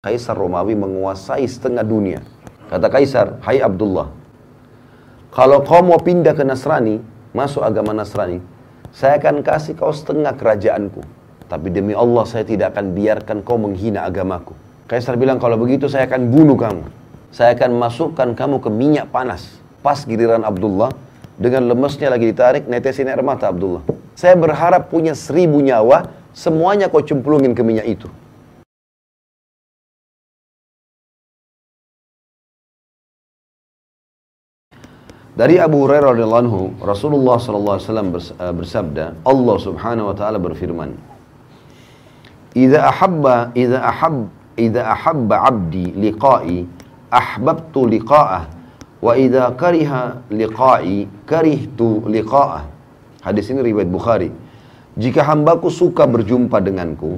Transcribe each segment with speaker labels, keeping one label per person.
Speaker 1: Kaisar Romawi menguasai setengah dunia. Kata Kaisar, Hai Abdullah, kalau kau mau pindah ke Nasrani, masuk agama Nasrani, saya akan kasih kau setengah kerajaanku. Tapi demi Allah saya tidak akan biarkan kau menghina agamaku. Kaisar bilang, kalau begitu saya akan bunuh kamu. Saya akan masukkan kamu ke minyak panas. Pas giliran Abdullah, dengan lemesnya lagi ditarik, netesin air mata Abdullah. Saya berharap punya seribu nyawa, semuanya kau cemplungin ke minyak itu. Dari Abu Hurairah radhiyallahu anhu, Rasulullah sallallahu alaihi wasallam eh, bersabda, Allah Subhanahu wa taala berfirman, "Idza ahabba idza ahab idza ahabba 'abdi liqa'i, ahbabtu liqa'ah, wa idza kariha liqa'i, karihtu liqa'ah." Hadis ini riwayat Bukhari. Jika hambaku suka berjumpa denganku,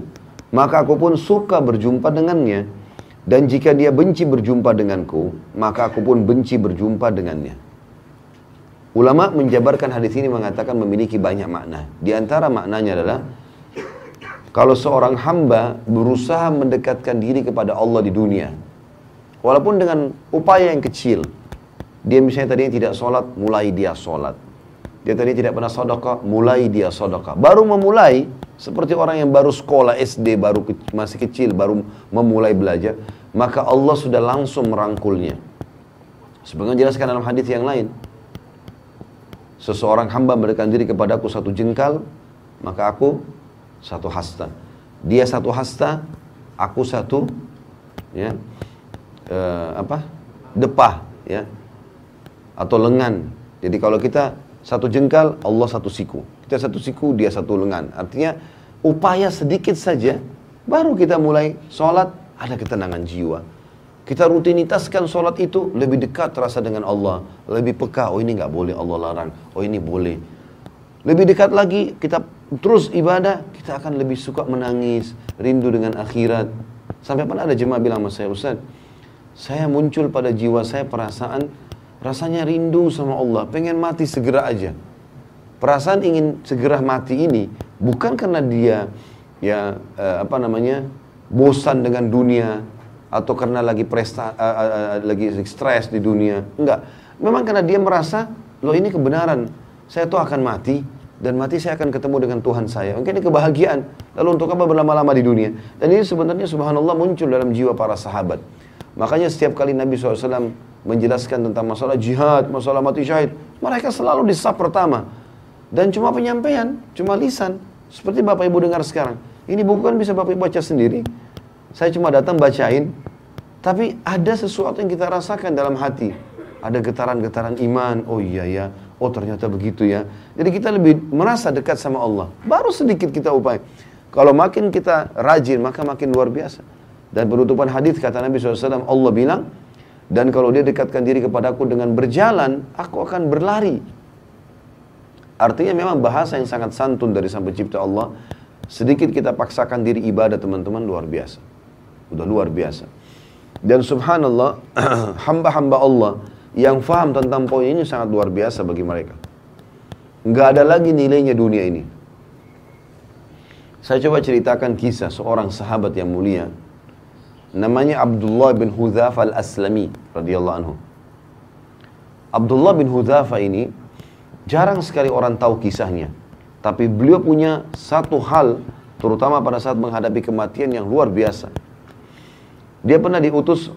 Speaker 1: maka aku pun suka berjumpa dengannya. Dan jika dia benci berjumpa denganku, maka aku pun benci berjumpa dengannya. Ulama menjabarkan hadis ini mengatakan memiliki banyak makna. Di antara maknanya adalah kalau seorang hamba berusaha mendekatkan diri kepada Allah di dunia, walaupun dengan upaya yang kecil, dia misalnya tadinya tidak sholat, mulai dia sholat. Dia tadi tidak pernah sodokah, mulai dia sodokah. Baru memulai, seperti orang yang baru sekolah SD, baru ke, masih kecil, baru memulai belajar, maka Allah sudah langsung merangkulnya. Sebagaimana jelaskan dalam hadis yang lain, seseorang hamba memberikan diri kepadaku satu jengkal, maka aku satu hasta. Dia satu hasta, aku satu ya eh, apa? depah ya atau lengan. Jadi kalau kita satu jengkal, Allah satu siku. Kita satu siku, dia satu lengan. Artinya upaya sedikit saja baru kita mulai sholat ada ketenangan jiwa kita rutinitaskan sholat itu lebih dekat terasa dengan Allah. Lebih peka, oh ini nggak boleh Allah larang. Oh ini boleh. Lebih dekat lagi, kita terus ibadah, kita akan lebih suka menangis, rindu dengan akhirat. Sampai pernah ada jemaah bilang sama saya, Ustaz, saya muncul pada jiwa saya perasaan, rasanya rindu sama Allah, pengen mati segera aja. Perasaan ingin segera mati ini, bukan karena dia, ya eh, apa namanya, bosan dengan dunia, atau karena lagi presta, uh, uh, lagi stres di dunia. Enggak. Memang karena dia merasa, loh ini kebenaran. Saya tuh akan mati dan mati saya akan ketemu dengan Tuhan saya. Mungkin ini kebahagiaan. Lalu untuk apa berlama-lama di dunia? Dan ini sebenarnya subhanallah muncul dalam jiwa para sahabat. Makanya setiap kali Nabi SAW menjelaskan tentang masalah jihad, masalah mati syahid, mereka selalu di saf pertama. Dan cuma penyampaian, cuma lisan. Seperti Bapak Ibu dengar sekarang. Ini buku kan bisa Bapak Ibu baca sendiri. Saya cuma datang bacain, tapi ada sesuatu yang kita rasakan dalam hati. Ada getaran-getaran iman, oh iya ya, oh ternyata begitu ya. Jadi kita lebih merasa dekat sama Allah. Baru sedikit kita upaya. Kalau makin kita rajin, maka makin luar biasa. Dan penutupan hadis kata Nabi SAW, Allah bilang, dan kalau dia dekatkan diri kepadaku dengan berjalan, aku akan berlari. Artinya memang bahasa yang sangat santun dari Sang Pencipta Allah. Sedikit kita paksakan diri ibadah teman-teman luar biasa. Udah luar biasa. Dan subhanallah, hamba-hamba Allah yang faham tentang poin ini sangat luar biasa bagi mereka. Nggak ada lagi nilainya dunia ini. Saya coba ceritakan kisah seorang sahabat yang mulia. Namanya Abdullah bin Hudhafa al-Aslami radhiyallahu anhu. Abdullah bin Hudhafa ini jarang sekali orang tahu kisahnya. Tapi beliau punya satu hal terutama pada saat menghadapi kematian yang luar biasa. Dia pernah diutus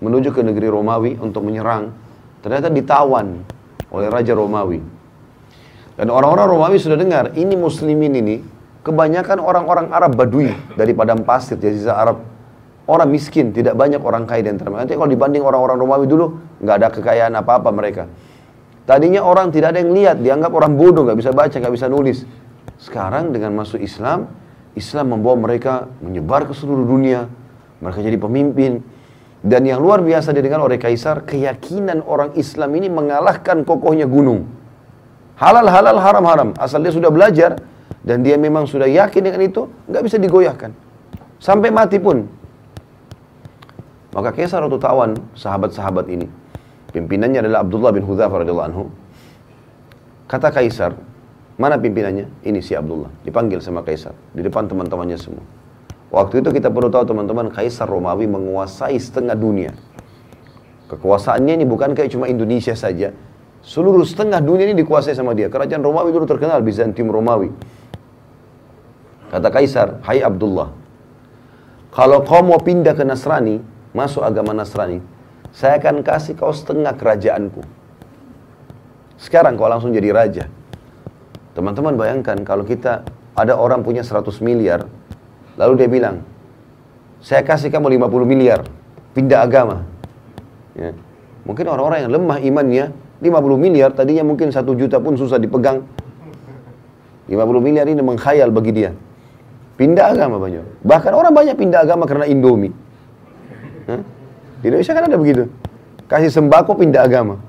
Speaker 1: menuju ke negeri Romawi untuk menyerang. Ternyata ditawan oleh Raja Romawi. Dan orang-orang Romawi sudah dengar, ini muslimin ini, kebanyakan orang-orang Arab Badui dari padang pasir, sisa Arab. Orang miskin, tidak banyak orang kaya di antara. Nanti kalau dibanding orang-orang Romawi dulu, nggak ada kekayaan apa-apa mereka. Tadinya orang tidak ada yang lihat, dianggap orang bodoh, nggak bisa baca, nggak bisa nulis. Sekarang dengan masuk Islam, Islam membawa mereka menyebar ke seluruh dunia, mereka jadi pemimpin. Dan yang luar biasa didengar oleh Kaisar, keyakinan orang Islam ini mengalahkan kokohnya gunung. Halal, halal, haram, haram. Asal dia sudah belajar, dan dia memang sudah yakin dengan itu, nggak bisa digoyahkan. Sampai mati pun. Maka Kaisar waktu tawan sahabat-sahabat ini, pimpinannya adalah Abdullah bin Hudzafah radhiyallahu anhu. Kata Kaisar, mana pimpinannya? Ini si Abdullah. Dipanggil sama Kaisar di depan teman-temannya semua. Waktu itu kita perlu tahu teman-teman, Kaisar Romawi menguasai setengah dunia. Kekuasaannya ini bukan kayak cuma Indonesia saja. Seluruh setengah dunia ini dikuasai sama dia. Kerajaan Romawi dulu terkenal, Bizantium Romawi. Kata Kaisar, Hai Abdullah, kalau kau mau pindah ke Nasrani, masuk agama Nasrani, saya akan kasih kau setengah kerajaanku. Sekarang kau langsung jadi raja. Teman-teman bayangkan kalau kita ada orang punya 100 miliar, lalu dia bilang, saya kasih kamu 50 miliar, pindah agama. Ya. Mungkin orang-orang yang lemah imannya, 50 miliar tadinya mungkin satu juta pun susah dipegang. 50 miliar ini mengkhayal bagi dia. Pindah agama banyak. Bahkan orang banyak pindah agama karena Indomie. Hah? Di Indonesia kan ada begitu. Kasih sembako pindah agama.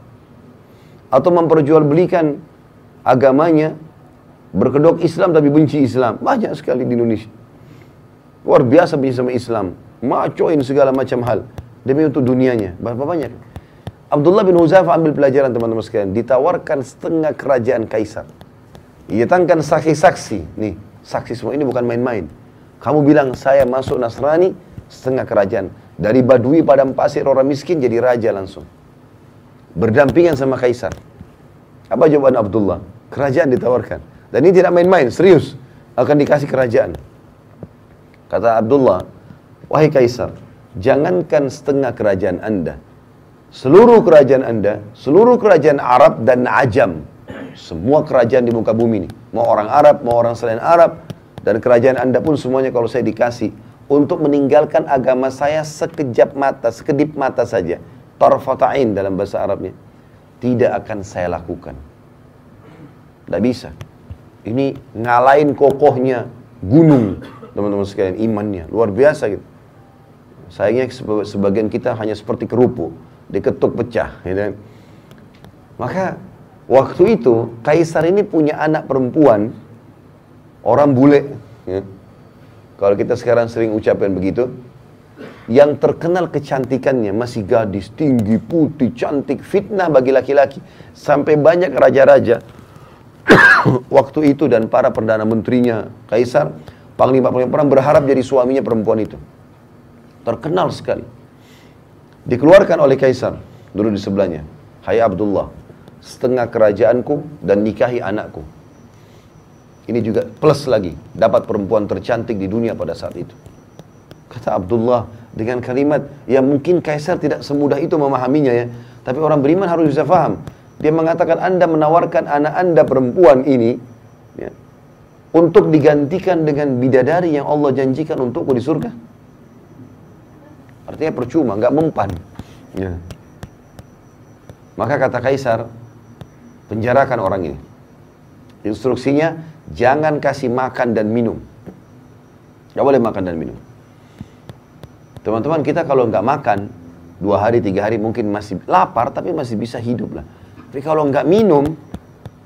Speaker 1: Atau memperjualbelikan agamanya berkedok Islam tapi benci Islam. Banyak sekali di Indonesia. Luar biasa benci sama Islam. Macoin segala macam hal. Demi untuk dunianya. Berapa banyak? Abdullah bin Huzafa ambil pelajaran teman-teman sekalian. Ditawarkan setengah kerajaan kaisar. Datangkan saksi-saksi. Nih, Saksi semua ini bukan main-main. Kamu bilang saya masuk Nasrani setengah kerajaan. Dari Badui padang pasir orang miskin jadi raja langsung. Berdampingan sama kaisar. Apa jawaban Abdullah? Kerajaan ditawarkan. Dan ini tidak main-main, serius. Akan dikasih kerajaan. Kata Abdullah, wahai kaisar, jangankan setengah kerajaan anda. Seluruh kerajaan anda, seluruh kerajaan Arab dan Ajam, semua kerajaan di muka bumi ini. Mau orang Arab, mau orang selain Arab. Dan kerajaan anda pun semuanya kalau saya dikasih. Untuk meninggalkan agama saya sekejap mata, sekedip mata saja. Tarfata'in dalam bahasa Arabnya. Tidak akan saya lakukan. Tidak bisa. Ini ngalahin kokohnya gunung. Teman-teman sekalian, imannya. Luar biasa gitu. Sayangnya sebagian kita hanya seperti kerupuk. Diketuk pecah. Gitu. Kan. Maka Waktu itu Kaisar ini punya anak perempuan orang bule. Ya. Kalau kita sekarang sering ucapkan begitu, yang terkenal kecantikannya masih gadis, tinggi, putih, cantik, fitnah bagi laki-laki. Sampai banyak raja-raja waktu itu dan para perdana menterinya Kaisar, panglima-panglima perang berharap jadi suaminya perempuan itu. Terkenal sekali. Dikeluarkan oleh Kaisar, dulu di sebelahnya. Hai Abdullah, setengah kerajaanku dan nikahi anakku. Ini juga plus lagi, dapat perempuan tercantik di dunia pada saat itu. Kata Abdullah dengan kalimat yang mungkin Kaisar tidak semudah itu memahaminya ya. Tapi orang beriman harus bisa faham. Dia mengatakan Anda menawarkan anak Anda perempuan ini ya, untuk digantikan dengan bidadari yang Allah janjikan untukku di surga. Artinya percuma, nggak mempan. Ya. Maka kata Kaisar, penjarakan orang ini. Instruksinya, jangan kasih makan dan minum. Gak boleh makan dan minum. Teman-teman kita kalau nggak makan, dua hari, tiga hari mungkin masih lapar, tapi masih bisa hidup lah. Tapi kalau nggak minum,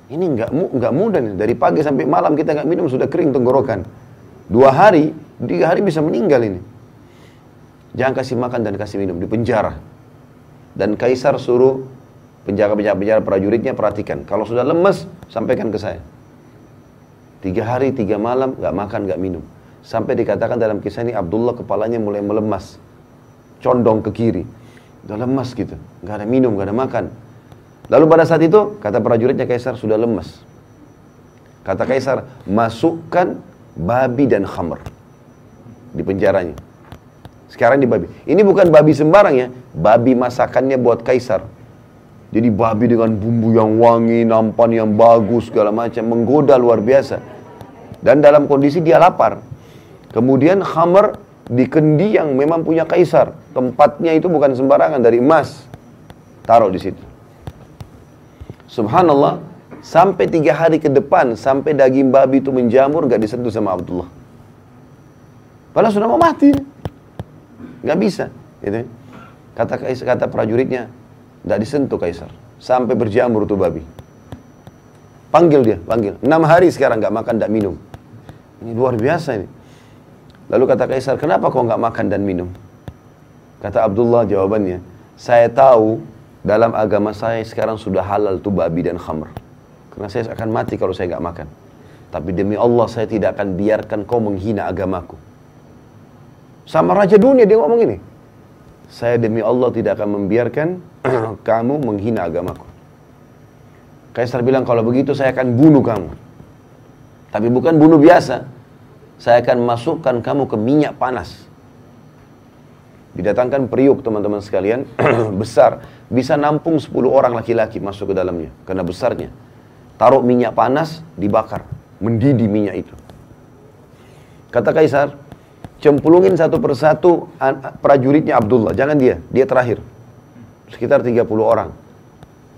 Speaker 1: ini nggak nggak mudah nih. Dari pagi sampai malam kita nggak minum sudah kering tenggorokan. Dua hari, tiga hari bisa meninggal ini. Jangan kasih makan dan kasih minum di penjara. Dan kaisar suruh penjaga-penjaga prajuritnya perhatikan. Kalau sudah lemes, sampaikan ke saya. Tiga hari, tiga malam, gak makan, gak minum. Sampai dikatakan dalam kisah ini Abdullah kepalanya mulai melemas. Condong ke kiri. Udah lemas gitu. Gak ada minum, gak ada makan. Lalu pada saat itu, kata prajuritnya Kaisar sudah lemas. Kata Kaisar, masukkan babi dan khamr. Di penjaranya. Sekarang di babi. Ini bukan babi sembarang ya. Babi masakannya buat Kaisar jadi babi dengan bumbu yang wangi, nampan yang bagus, segala macam. Menggoda luar biasa. Dan dalam kondisi dia lapar. Kemudian khamar di kendi yang memang punya kaisar. Tempatnya itu bukan sembarangan, dari emas. Taruh di situ. Subhanallah, sampai tiga hari ke depan, sampai daging babi itu menjamur, gak disentuh sama Abdullah. Padahal sudah mau mati. Gak bisa. Gitu. Kata, kata prajuritnya, tidak disentuh Kaisar. Sampai berjamur tuh babi. Panggil dia, panggil. Enam hari sekarang nggak makan, nggak minum. Ini luar biasa ini. Lalu kata Kaisar, kenapa kau nggak makan dan minum? Kata Abdullah jawabannya, saya tahu dalam agama saya sekarang sudah halal tuh babi dan khamr. Karena saya akan mati kalau saya nggak makan. Tapi demi Allah saya tidak akan biarkan kau menghina agamaku. Sama raja dunia dia ngomong ini. Saya demi Allah tidak akan membiarkan kamu menghina agamaku. Kaisar bilang kalau begitu saya akan bunuh kamu. Tapi bukan bunuh biasa. Saya akan masukkan kamu ke minyak panas. Didatangkan periuk teman-teman sekalian, besar. Bisa nampung 10 orang laki-laki masuk ke dalamnya, karena besarnya. Taruh minyak panas, dibakar. Mendidih minyak itu. Kata Kaisar, cemplungin satu persatu prajuritnya Abdullah. Jangan dia, dia terakhir. Sekitar 30 orang.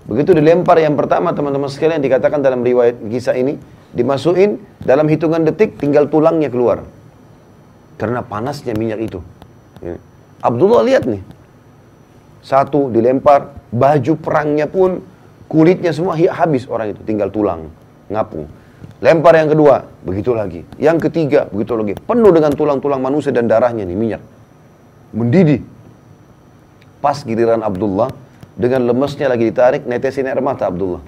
Speaker 1: Begitu dilempar yang pertama teman-teman sekalian dikatakan dalam riwayat kisah ini, dimasukin dalam hitungan detik tinggal tulangnya keluar. Karena panasnya minyak itu. Ya. Abdullah lihat nih. Satu dilempar, baju perangnya pun kulitnya semua habis orang itu, tinggal tulang, ngapung. Lempar yang kedua, begitu lagi. Yang ketiga, begitu lagi. Penuh dengan tulang-tulang manusia dan darahnya nih, minyak. Mendidih. Pas giliran Abdullah, dengan lemesnya lagi ditarik, netesin air mata Abdullah.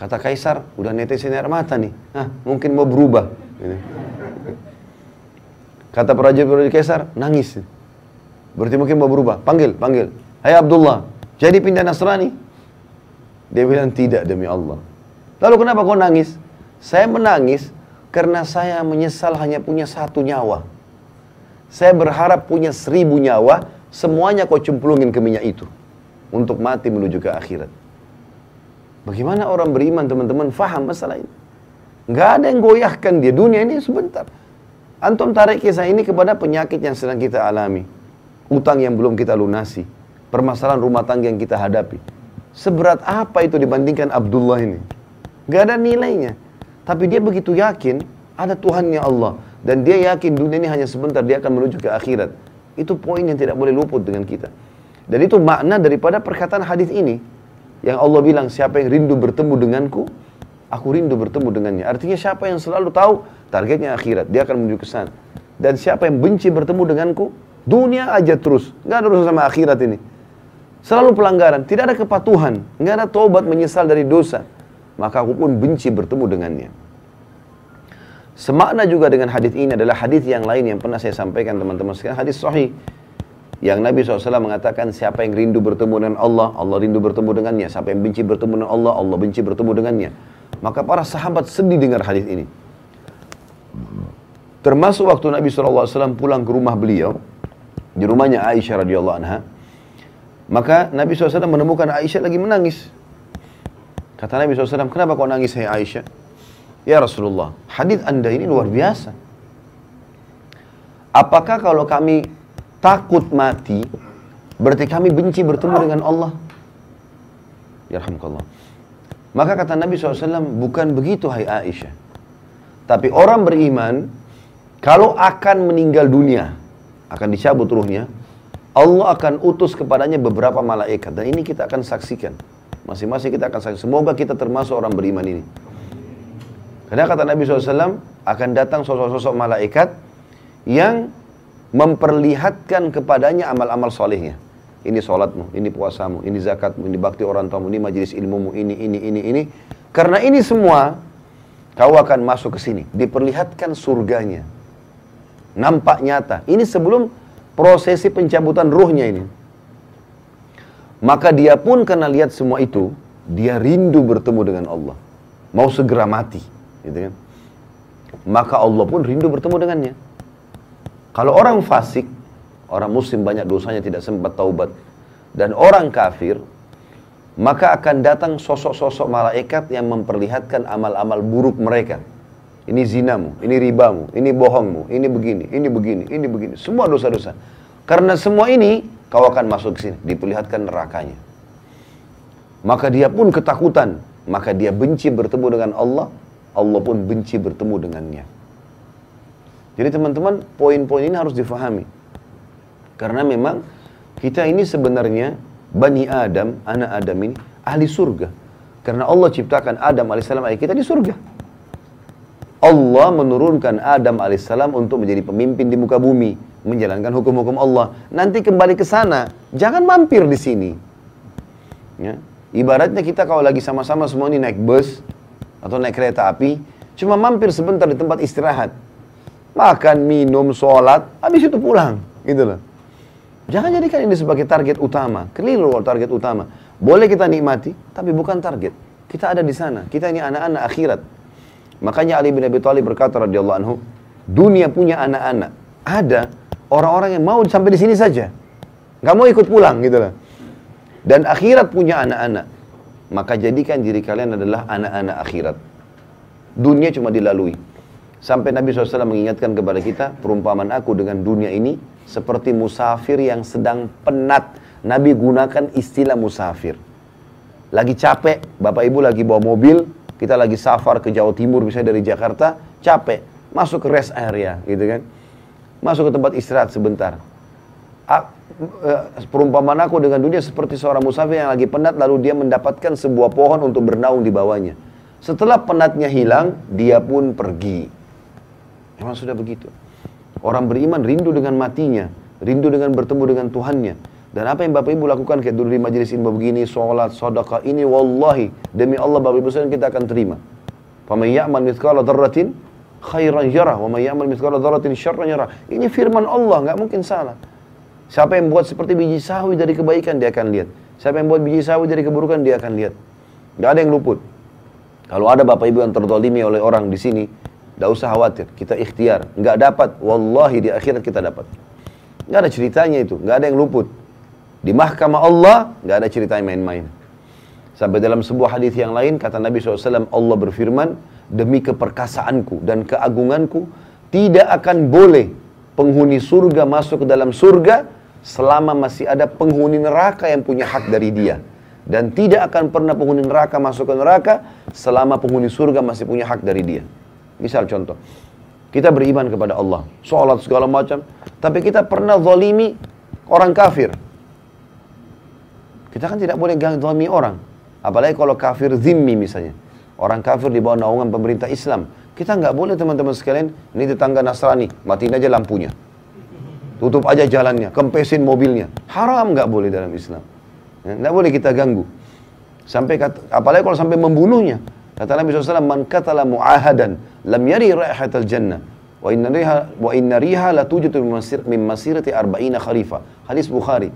Speaker 1: Kata Kaisar, udah netesin air mata nih. Hah, mungkin mau berubah. Kata prajurit Kaisar, nangis. Berarti mungkin mau berubah. Panggil, panggil. Hai Abdullah, jadi pindah Nasrani? Dia bilang, tidak demi Allah. Lalu kenapa kau nangis? Saya menangis karena saya menyesal hanya punya satu nyawa. Saya berharap punya seribu nyawa, semuanya kau cemplungin ke minyak itu. Untuk mati menuju ke akhirat. Bagaimana orang beriman teman-teman faham masalah ini? Nggak ada yang goyahkan dia. Dunia ini sebentar. Antum tarik kisah ini kepada penyakit yang sedang kita alami. Utang yang belum kita lunasi. Permasalahan rumah tangga yang kita hadapi. Seberat apa itu dibandingkan Abdullah ini? Nggak ada nilainya. Tapi dia begitu yakin ada Tuhannya Allah. Dan dia yakin dunia ini hanya sebentar, dia akan menuju ke akhirat. Itu poin yang tidak boleh luput dengan kita. Dan itu makna daripada perkataan hadis ini. Yang Allah bilang, siapa yang rindu bertemu denganku, aku rindu bertemu dengannya. Artinya siapa yang selalu tahu targetnya akhirat, dia akan menuju ke sana. Dan siapa yang benci bertemu denganku, dunia aja terus. Nggak ada urusan sama akhirat ini. Selalu pelanggaran, tidak ada kepatuhan, nggak ada tobat menyesal dari dosa. Maka aku pun benci bertemu dengannya. Semakna juga dengan hadis ini adalah hadis yang lain yang pernah saya sampaikan teman-teman sekalian, hadis sahih yang Nabi SAW mengatakan siapa yang rindu bertemu dengan Allah, Allah rindu bertemu dengannya. Siapa yang benci bertemu dengan Allah, Allah benci bertemu dengannya. Maka para sahabat sedih dengar hadis ini. Termasuk waktu Nabi SAW pulang ke rumah beliau, di rumahnya Aisyah radhiyallahu anha, maka Nabi SAW menemukan Aisyah lagi menangis. Kata Nabi SAW, kenapa kau nangis hai Aisyah? Ya Rasulullah, hadis anda ini luar biasa. Apakah kalau kami takut mati, berarti kami benci bertemu dengan Allah. Ya Allah. Maka kata Nabi SAW, bukan begitu hai Aisyah. Tapi orang beriman, kalau akan meninggal dunia, akan dicabut ruhnya, Allah akan utus kepadanya beberapa malaikat. Dan ini kita akan saksikan. Masing-masing kita akan saksikan. Semoga kita termasuk orang beriman ini. Karena kata Nabi SAW, akan datang sosok-sosok malaikat yang memperlihatkan kepadanya amal-amal solehnya. Ini sholatmu, ini puasamu, ini zakatmu, ini bakti orang tuamu, ini majelis ilmumu, ini, ini, ini, ini. Karena ini semua, kau akan masuk ke sini. Diperlihatkan surganya. Nampak nyata. Ini sebelum prosesi pencabutan ruhnya ini. Maka dia pun karena lihat semua itu, dia rindu bertemu dengan Allah. Mau segera mati. Gitu kan? Maka Allah pun rindu bertemu dengannya. Kalau orang fasik, orang muslim banyak dosanya tidak sempat taubat. Dan orang kafir, maka akan datang sosok-sosok malaikat yang memperlihatkan amal-amal buruk mereka. Ini zinamu, ini ribamu, ini bohongmu, ini begini, ini begini, ini begini. Semua dosa-dosa. Karena semua ini, kau akan masuk ke sini, diperlihatkan nerakanya. Maka dia pun ketakutan, maka dia benci bertemu dengan Allah, Allah pun benci bertemu dengannya. Jadi teman-teman, poin-poin ini harus difahami. Karena memang kita ini sebenarnya Bani Adam, anak Adam ini ahli surga. Karena Allah ciptakan Adam alaihissalam kita di surga. Allah menurunkan Adam alaihissalam untuk menjadi pemimpin di muka bumi, menjalankan hukum-hukum Allah. Nanti kembali ke sana, jangan mampir di sini. Ya. Ibaratnya kita kalau lagi sama-sama semua ini naik bus atau naik kereta api, cuma mampir sebentar di tempat istirahat. makan, minum, sholat, habis itu pulang, gitu loh. Jangan jadikan ini sebagai target utama. Keliru target utama. Boleh kita nikmati, tapi bukan target. Kita ada di sana. Kita ini anak-anak akhirat. Makanya Ali bin Abi Thalib berkata radhiyallahu anhu, dunia punya anak-anak. Ada orang-orang yang mau sampai di sini saja. Gak mau ikut pulang gitu loh. Dan akhirat punya anak-anak. Maka jadikan diri kalian adalah anak-anak akhirat. Dunia cuma dilalui. Sampai Nabi SAW mengingatkan kepada kita, perumpamaan aku dengan dunia ini seperti musafir yang sedang penat. Nabi gunakan istilah musafir. Lagi capek, Bapak Ibu lagi bawa mobil, kita lagi safar ke Jawa Timur misalnya dari Jakarta, capek, masuk ke rest area gitu kan. Masuk ke tempat istirahat sebentar. A, e, perumpamaan aku dengan dunia seperti seorang musafir yang lagi penat lalu dia mendapatkan sebuah pohon untuk bernaung di bawahnya. Setelah penatnya hilang, dia pun pergi. Memang sudah begitu. Orang beriman rindu dengan matinya, rindu dengan bertemu dengan Tuhannya. Dan apa yang Bapak Ibu lakukan kayak dulu di majelis ilmu begini, sholat, sedekah ini wallahi demi Allah Bapak Ibu sekalian kita akan terima. Faman ya'mal mithqala dzarratin khairan yarah wa may ya'mal mithqala dzarratin syarran yarah. Ini firman Allah, nggak mungkin salah. Siapa yang buat seperti biji sawi dari kebaikan dia akan lihat. Siapa yang buat biji sawi dari keburukan dia akan lihat. Gak ada yang luput. Kalau ada Bapak Ibu yang terdolimi oleh orang di sini, tidak usah khawatir, kita ikhtiar. Nggak dapat, wallahi di akhirat kita dapat. Nggak ada ceritanya itu, nggak ada yang luput. Di mahkamah Allah, nggak ada cerita main-main. Sampai dalam sebuah hadis yang lain, kata Nabi SAW, Allah berfirman, demi keperkasaanku dan keagunganku, tidak akan boleh penghuni surga masuk ke dalam surga selama masih ada penghuni neraka yang punya hak dari dia. Dan tidak akan pernah penghuni neraka masuk ke neraka selama penghuni surga masih punya hak dari dia. Misal contoh, kita beriman kepada Allah, sholat segala macam, tapi kita pernah zalimi orang kafir. Kita kan tidak boleh zalimi orang. Apalagi kalau kafir zimmi misalnya. Orang kafir di bawah naungan pemerintah Islam. Kita nggak boleh teman-teman sekalian, ini tetangga Nasrani, matiin aja lampunya. Tutup aja jalannya, kempesin mobilnya. Haram nggak boleh dalam Islam. Ya, nggak boleh kita ganggu. Sampai apalagi kalau sampai membunuhnya. Kata Nabi SAW, Man katala mu'ahadan, lam yari raihatal jannah. Wa inna riha, wa inna riha la tujutu min masirati arba'ina kharifa. Hadis Bukhari.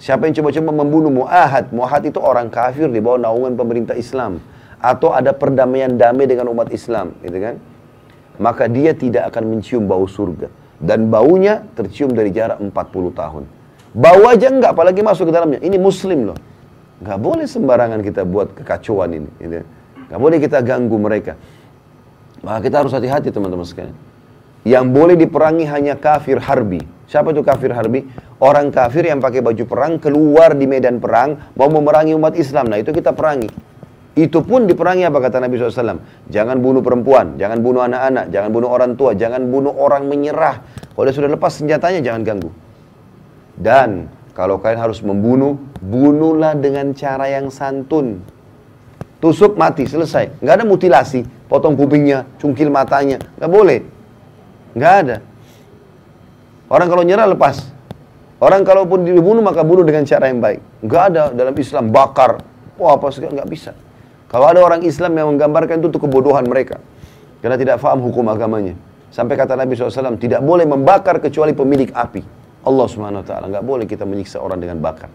Speaker 1: Siapa yang coba-coba membunuh mu'ahad, mu'ahad itu orang kafir di bawah naungan pemerintah Islam. Atau ada perdamaian damai dengan umat Islam, gitu kan? Maka dia tidak akan mencium bau surga. Dan baunya tercium dari jarak 40 tahun. Bau aja enggak, apalagi masuk ke dalamnya. Ini muslim loh. Enggak boleh sembarangan kita buat kekacauan ini. Gitu. Boleh kita ganggu mereka. Maka kita harus hati-hati teman-teman sekalian. Yang boleh diperangi hanya kafir harbi. Siapa itu kafir harbi? Orang kafir yang pakai baju perang keluar di medan perang mau memerangi umat Islam. Nah itu kita perangi. Itu pun diperangi apa kata Nabi SAW? Jangan bunuh perempuan, jangan bunuh anak-anak, jangan bunuh orang tua, jangan bunuh orang menyerah. Kalau sudah lepas senjatanya jangan ganggu. Dan kalau kalian harus membunuh, bunuhlah dengan cara yang santun tusuk mati selesai nggak ada mutilasi potong kupingnya cungkil matanya nggak boleh nggak ada. Orang kalau nyerah lepas. Orang kalaupun dibunuh maka bunuh dengan cara yang baik. Nggak ada dalam Islam. Bakar. Wah apa segala nggak bisa. Kalau ada orang Islam yang menggambarkan itu untuk kebodohan mereka. Karena tidak faham hukum agamanya. Sampai kata Nabi SAW tidak boleh membakar kecuali pemilik api. Allah Subhanahu Taala nggak boleh kita menyiksa orang dengan bakar.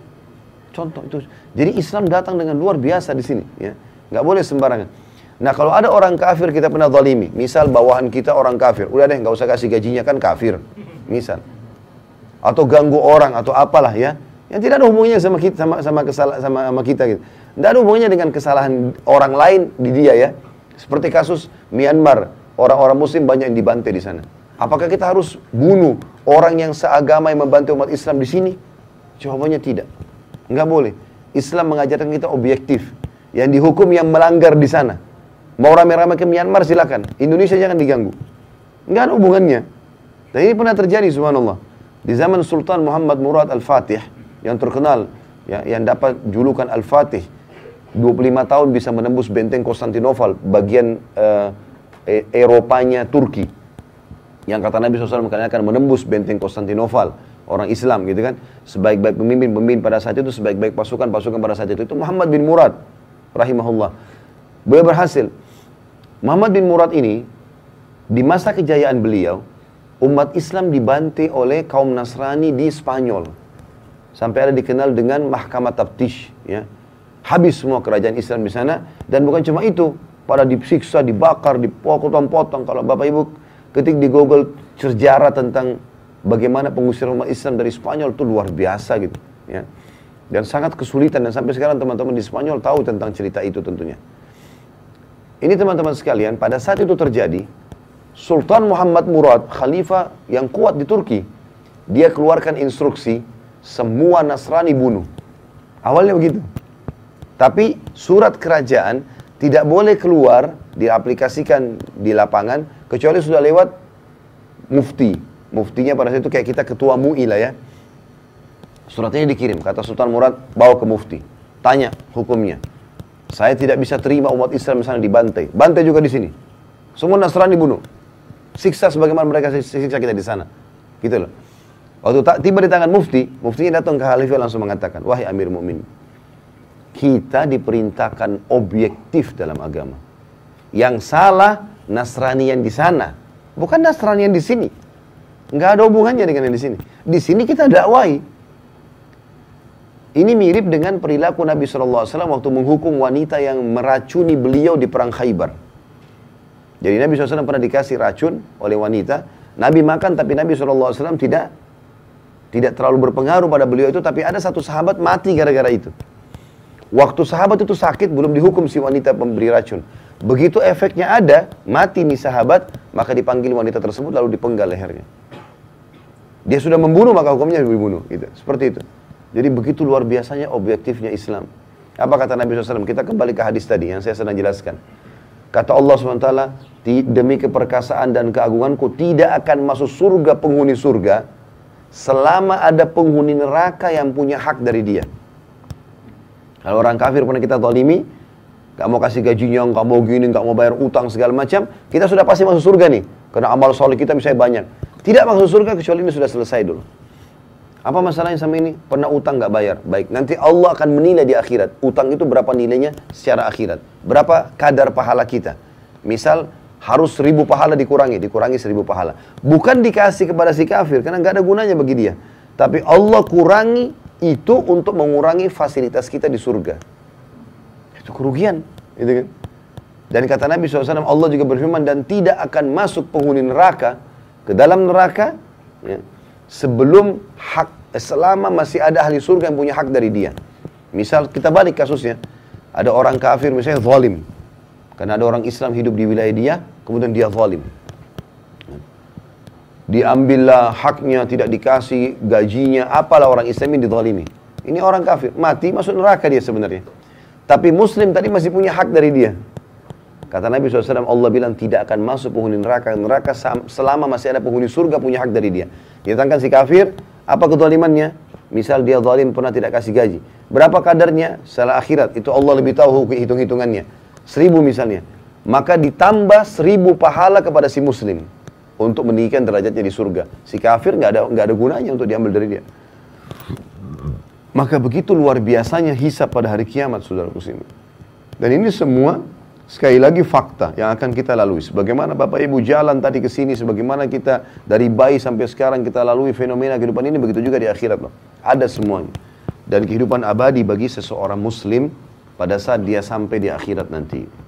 Speaker 1: Contoh itu. Jadi Islam datang dengan luar biasa di sini ya. Nggak boleh sembarangan. Nah kalau ada orang kafir kita pernah zalimi, misal bawahan kita orang kafir, udah deh nggak usah kasih gajinya kan kafir, misal. Atau ganggu orang atau apalah ya, yang tidak ada hubungannya sama kita sama sama kesalahan sama, sama kita gitu. Tidak ada hubungannya dengan kesalahan orang lain di dia ya. Seperti kasus Myanmar, orang-orang muslim banyak yang dibantai di sana. Apakah kita harus bunuh orang yang seagama yang membantu umat Islam di sini? Jawabannya tidak. Nggak boleh. Islam mengajarkan kita objektif. Yang dihukum yang melanggar di sana. Mau rame-rame ke Myanmar silakan. Indonesia jangan diganggu. Enggak ada hubungannya. Dan ini pernah terjadi subhanallah. Di zaman Sultan Muhammad Murad Al-Fatih yang terkenal ya, yang dapat julukan Al-Fatih 25 tahun bisa menembus benteng Konstantinopel bagian uh, Eropanya Turki yang kata Nabi SAW akan menembus benteng Konstantinopel orang Islam gitu kan sebaik-baik pemimpin pemimpin pada saat itu sebaik-baik pasukan pasukan pada saat itu itu Muhammad bin Murad rahimahullah. Beliau berhasil. Muhammad bin Murad ini di masa kejayaan beliau umat Islam dibantai oleh kaum Nasrani di Spanyol. Sampai ada dikenal dengan Mahkamah Taftish. Ya. Habis semua kerajaan Islam di sana. Dan bukan cuma itu. Pada disiksa, dibakar, dipotong-potong. Kalau Bapak Ibu ketik di Google sejarah tentang bagaimana pengusiran umat Islam dari Spanyol itu luar biasa gitu. Ya. Dan sangat kesulitan dan sampai sekarang teman-teman di Spanyol tahu tentang cerita itu tentunya. Ini teman-teman sekalian, pada saat itu terjadi, Sultan Muhammad Murad, khalifah yang kuat di Turki, dia keluarkan instruksi semua Nasrani bunuh. Awalnya begitu. Tapi surat kerajaan tidak boleh keluar diaplikasikan di lapangan kecuali sudah lewat mufti. Muftinya pada saat itu kayak kita ketua MUI lah ya. Surat ini dikirim, kata Sultan Murad, bawa ke mufti. Tanya hukumnya. Saya tidak bisa terima umat Islam misalnya dibantai. Bantai juga di sini. Semua Nasrani bunuh. Siksa sebagaimana mereka siksa kita di sana. Gitu loh. Waktu tak tiba di tangan mufti, muftinya datang ke khalifah langsung mengatakan, "Wahai Amir Mukmin, kita diperintahkan objektif dalam agama. Yang salah Nasrani yang di sana, bukan Nasrani yang di sini. Enggak ada hubungannya dengan yang di sini. Di sini kita dakwai, ini mirip dengan perilaku Nabi SAW waktu menghukum wanita yang meracuni beliau di perang Khaybar. Jadi Nabi SAW pernah dikasih racun oleh wanita. Nabi makan tapi Nabi SAW tidak tidak terlalu berpengaruh pada beliau itu. Tapi ada satu sahabat mati gara-gara itu. Waktu sahabat itu sakit belum dihukum si wanita pemberi racun. Begitu efeknya ada, mati nih sahabat, maka dipanggil wanita tersebut lalu dipenggal lehernya. Dia sudah membunuh maka hukumnya dibunuh. Gitu. Seperti itu. Jadi begitu luar biasanya objektifnya Islam. Apa kata Nabi SAW? Kita kembali ke hadis tadi yang saya sedang jelaskan. Kata Allah SWT, demi keperkasaan dan keagunganku tidak akan masuk surga penghuni surga selama ada penghuni neraka yang punya hak dari dia. Kalau orang kafir pernah kita tolimi, gak mau kasih gajinya, gak mau gini, gak mau bayar utang segala macam, kita sudah pasti masuk surga nih. Karena amal soleh kita misalnya banyak. Tidak masuk surga kecuali ini sudah selesai dulu. Apa masalahnya sama ini? Pernah utang nggak bayar? Baik, nanti Allah akan menilai di akhirat. Utang itu berapa nilainya secara akhirat? Berapa kadar pahala kita? Misal harus seribu pahala dikurangi, dikurangi seribu pahala. Bukan dikasih kepada si kafir, karena nggak ada gunanya bagi dia. Tapi Allah kurangi itu untuk mengurangi fasilitas kita di surga. Itu kerugian, gitu kan? Dan kata Nabi SAW, Allah juga berfirman, dan tidak akan masuk penghuni neraka ke dalam neraka, ya, sebelum hak selama masih ada ahli surga yang punya hak dari dia. Misal kita balik kasusnya, ada orang kafir misalnya zalim. Karena ada orang Islam hidup di wilayah dia, kemudian dia zalim. Diambillah haknya, tidak dikasih gajinya, apalah orang Islam ini dizalimi. Ini orang kafir, mati masuk neraka dia sebenarnya. Tapi muslim tadi masih punya hak dari dia. Kata Nabi SAW, Allah bilang tidak akan masuk penghuni neraka. Neraka selama masih ada penghuni surga punya hak dari dia. Ditangkan si kafir, apa kezalimannya? Misal dia zalim pernah tidak kasih gaji. Berapa kadarnya? Salah akhirat. Itu Allah lebih tahu hitung-hitungannya. Seribu misalnya. Maka ditambah seribu pahala kepada si muslim. Untuk meninggikan derajatnya di surga. Si kafir nggak ada nggak ada gunanya untuk diambil dari dia. Maka begitu luar biasanya hisap pada hari kiamat, saudara muslim. Dan ini semua Sekali lagi fakta yang akan kita lalui. Sebagaimana Bapak Ibu jalan tadi ke sini, sebagaimana kita dari bayi sampai sekarang kita lalui fenomena kehidupan ini, begitu juga di akhirat loh. Ada semuanya. Dan kehidupan abadi bagi seseorang muslim pada saat dia sampai di akhirat nanti.